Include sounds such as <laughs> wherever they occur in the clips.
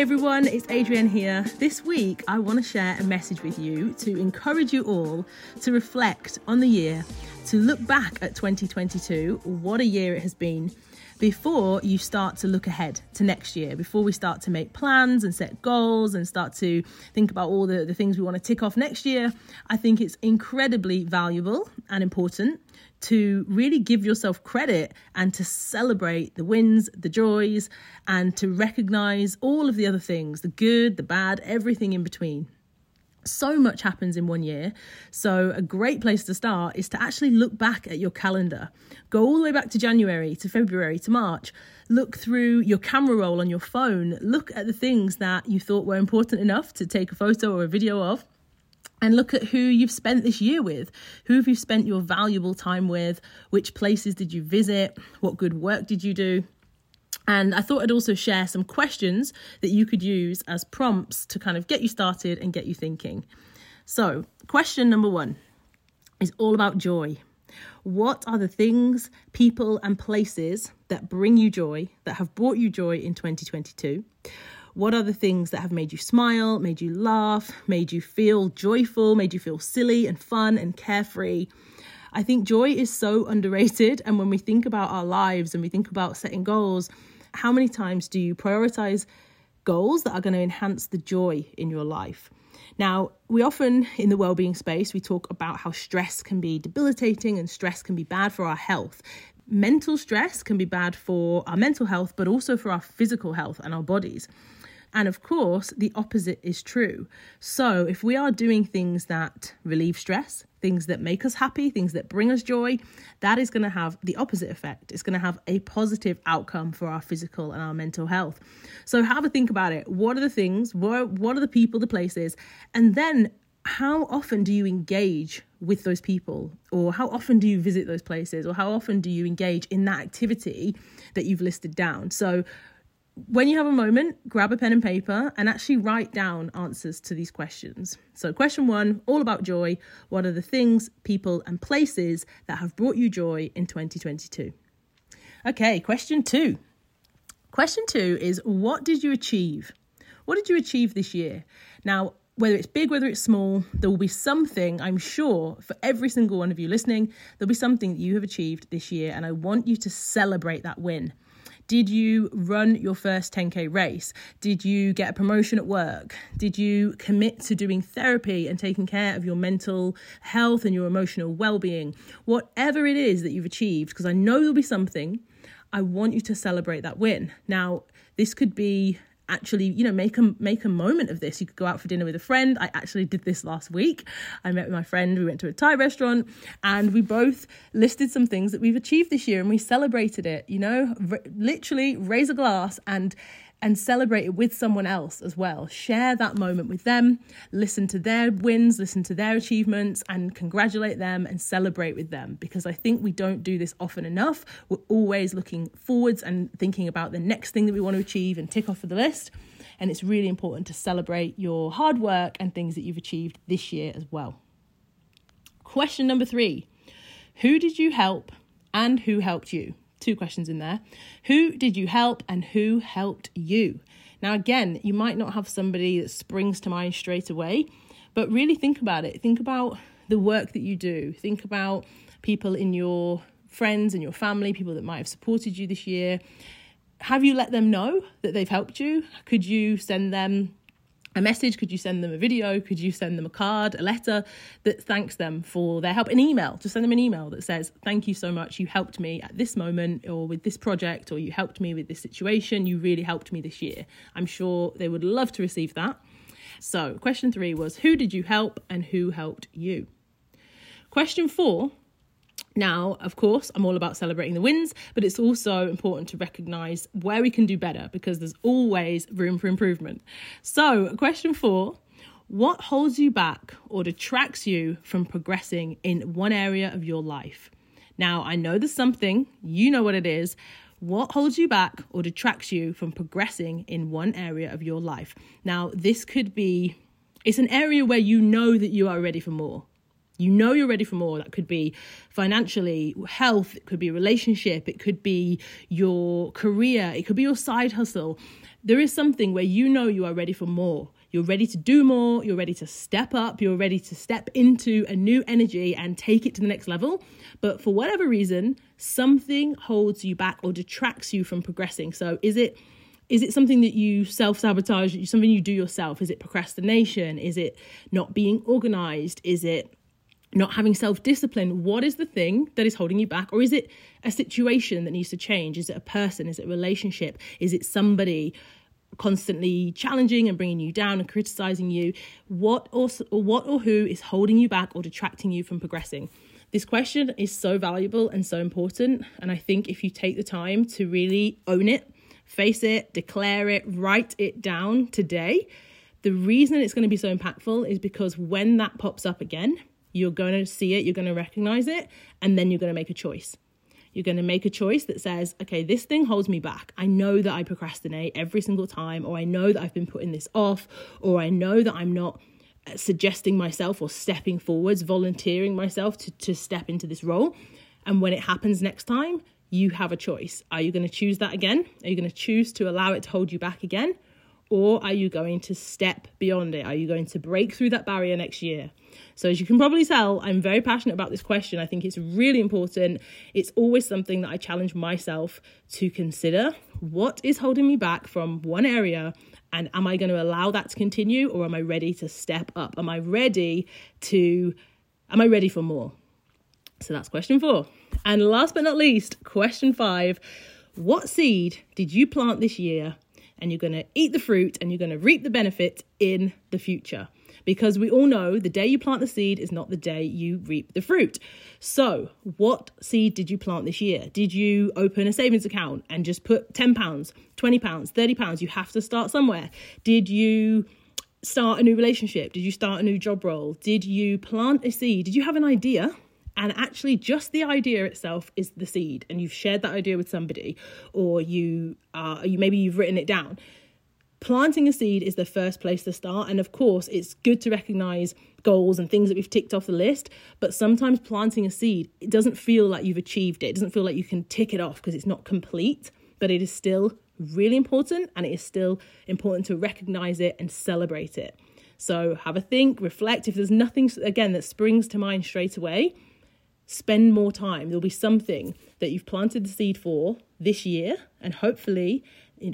Everyone, it's Adrienne here. This week, I want to share a message with you to encourage you all to reflect on the year, to look back at 2022, what a year it has been, before you start to look ahead to next year, before we start to make plans and set goals and start to think about all the, the things we want to tick off next year. I think it's incredibly valuable and important to really give yourself credit and to celebrate the wins, the joys, and to recognize all of the other things the good, the bad, everything in between. So much happens in one year. So, a great place to start is to actually look back at your calendar. Go all the way back to January, to February, to March. Look through your camera roll on your phone. Look at the things that you thought were important enough to take a photo or a video of and look at who you've spent this year with. Who have you spent your valuable time with? Which places did you visit? What good work did you do? And I thought I'd also share some questions that you could use as prompts to kind of get you started and get you thinking. So, question number one is all about joy. What are the things, people, and places that bring you joy, that have brought you joy in 2022? What are the things that have made you smile, made you laugh, made you feel joyful, made you feel silly and fun and carefree? I think joy is so <laughs> underrated. And when we think about our lives and we think about setting goals, how many times do you prioritize goals that are going to enhance the joy in your life? Now, we often in the well-being space we talk about how stress can be debilitating and stress can be bad for our health. Mental stress can be bad for our mental health, but also for our physical health and our bodies. And of course, the opposite is true. So, if we are doing things that relieve stress, things that make us happy, things that bring us joy, that is going to have the opposite effect. It's going to have a positive outcome for our physical and our mental health. So, have a think about it. What are the things? What, what are the people, the places? And then, how often do you engage with those people? Or how often do you visit those places? Or how often do you engage in that activity that you've listed down? So, when you have a moment, grab a pen and paper and actually write down answers to these questions. So, question one, all about joy. What are the things, people, and places that have brought you joy in 2022? Okay, question two. Question two is what did you achieve? What did you achieve this year? Now, whether it's big, whether it's small, there will be something, I'm sure, for every single one of you listening, there'll be something that you have achieved this year, and I want you to celebrate that win. Did you run your first 10K race? Did you get a promotion at work? Did you commit to doing therapy and taking care of your mental health and your emotional well being? Whatever it is that you've achieved, because I know there'll be something, I want you to celebrate that win. Now, this could be actually you know make a make a moment of this. You could go out for dinner with a friend. I actually did this last week. I met with my friend. We went to a thai restaurant and we both listed some things that we've achieved this year and we celebrated it you know? R- literally raise a glass and and celebrate it with someone else as well. Share that moment with them, listen to their wins, listen to their achievements, and congratulate them and celebrate with them because I think we don't do this often enough. We're always looking forwards and thinking about the next thing that we want to achieve and tick off of the list. And it's really important to celebrate your hard work and things that you've achieved this year as well. Question number three Who did you help and who helped you? Two questions in there. Who did you help and who helped you? Now, again, you might not have somebody that springs to mind straight away, but really think about it. Think about the work that you do. Think about people in your friends and your family, people that might have supported you this year. Have you let them know that they've helped you? Could you send them a message? Could you send them a video? Could you send them a card, a letter that thanks them for their help? An email, just send them an email that says, Thank you so much. You helped me at this moment or with this project, or you helped me with this situation. You really helped me this year. I'm sure they would love to receive that. So, question three was Who did you help and who helped you? Question four now, of course, I'm all about celebrating the wins, but it's also important to recognize where we can do better because there's always room for improvement. So, question four What holds you back or detracts you from progressing in one area of your life? Now, I know there's something, you know what it is. What holds you back or detracts you from progressing in one area of your life? Now, this could be, it's an area where you know that you are ready for more you know you're ready for more. That could be financially, health, it could be relationship, it could be your career, it could be your side hustle. there is something where you know you are ready for more. You're ready to do more, you're ready to step up, you're ready to step into a new energy and take it to the next level. But for whatever reason, something holds you back or detracts you from progressing. So is it is it something that you self-sabotage, something you do yourself? Is it procrastination? Is it not being organized? Is it not having self discipline, what is the thing that is holding you back? Or is it a situation that needs to change? Is it a person? Is it a relationship? Is it somebody constantly challenging and bringing you down and criticizing you? What or, or what or who is holding you back or detracting you from progressing? This question is so valuable and so important. And I think if you take the time to really own it, face it, declare it, write it down today, the reason it's going to be so impactful is because when that pops up again, you're going to see it, you're going to recognize it, and then you're going to make a choice. You're going to make a choice that says, okay, this thing holds me back. I know that I procrastinate every single time, or I know that I've been putting this off, or I know that I'm not uh, suggesting myself or stepping forwards, volunteering myself to, to step into this role. And when it happens next time, you have a choice. Are you going to choose that again? Are you going to choose to allow it to hold you back again? Or are you going to step beyond it? Are you going to break through that barrier next year? So, as you can probably tell, I'm very passionate about this question. I think it's really important. It's always something that I challenge myself to consider. What is holding me back from one area? And am I going to allow that to continue or am I ready to step up? Am I ready to, am I ready for more? So that's question four. And last but not least, question five What seed did you plant this year? And you're going to eat the fruit and you're going to reap the benefit in the future because we all know the day you plant the seed is not the day you reap the fruit. So, what seed did you plant this year? Did you open a savings account and just put 10 pounds, 20 pounds, 30 pounds? You have to start somewhere. Did you start a new relationship? Did you start a new job role? Did you plant a seed? Did you have an idea? And actually just the idea itself is the seed and you've shared that idea with somebody or you uh, you maybe you've written it down planting a seed is the first place to start. And of course, it's good to recognize goals and things that we've ticked off the list. But sometimes planting a seed, it doesn't feel like you've achieved it. It doesn't feel like you can tick it off because it's not complete, but it is still really important and it is still important to recognize it and celebrate it. So have a think, reflect. If there's nothing, again, that springs to mind straight away, spend more time. There'll be something that you've planted the seed for this year, and hopefully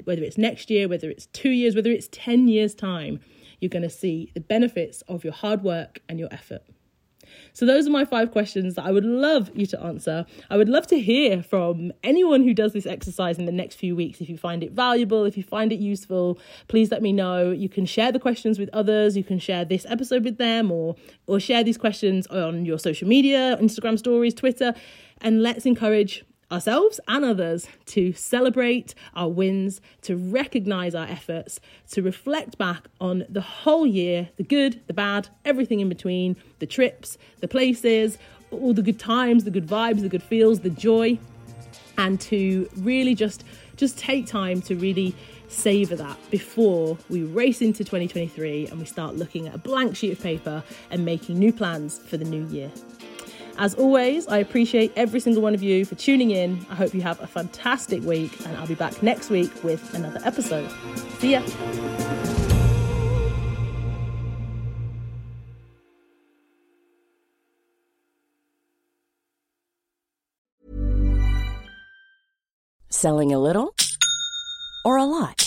whether it's next year, whether it's two years, whether it's 10 years' time, you're going to see the benefits of your hard work and your effort. So, those are my five questions that I would love you to answer. I would love to hear from anyone who does this exercise in the next few weeks. If you find it valuable, if you find it useful, please let me know. You can share the questions with others. You can share this episode with them or, or share these questions on your social media, Instagram stories, Twitter. And let's encourage ourselves and others to celebrate our wins, to recognize our efforts, to reflect back on the whole year the good, the bad, everything in between, the trips, the places, all the good times, the good vibes, the good feels, the joy, and to really just just take time to really savor that before we race into 2023 and we start looking at a blank sheet of paper and making new plans for the new year. As always, I appreciate every single one of you for tuning in. I hope you have a fantastic week, and I'll be back next week with another episode. See ya. Selling a little or a lot?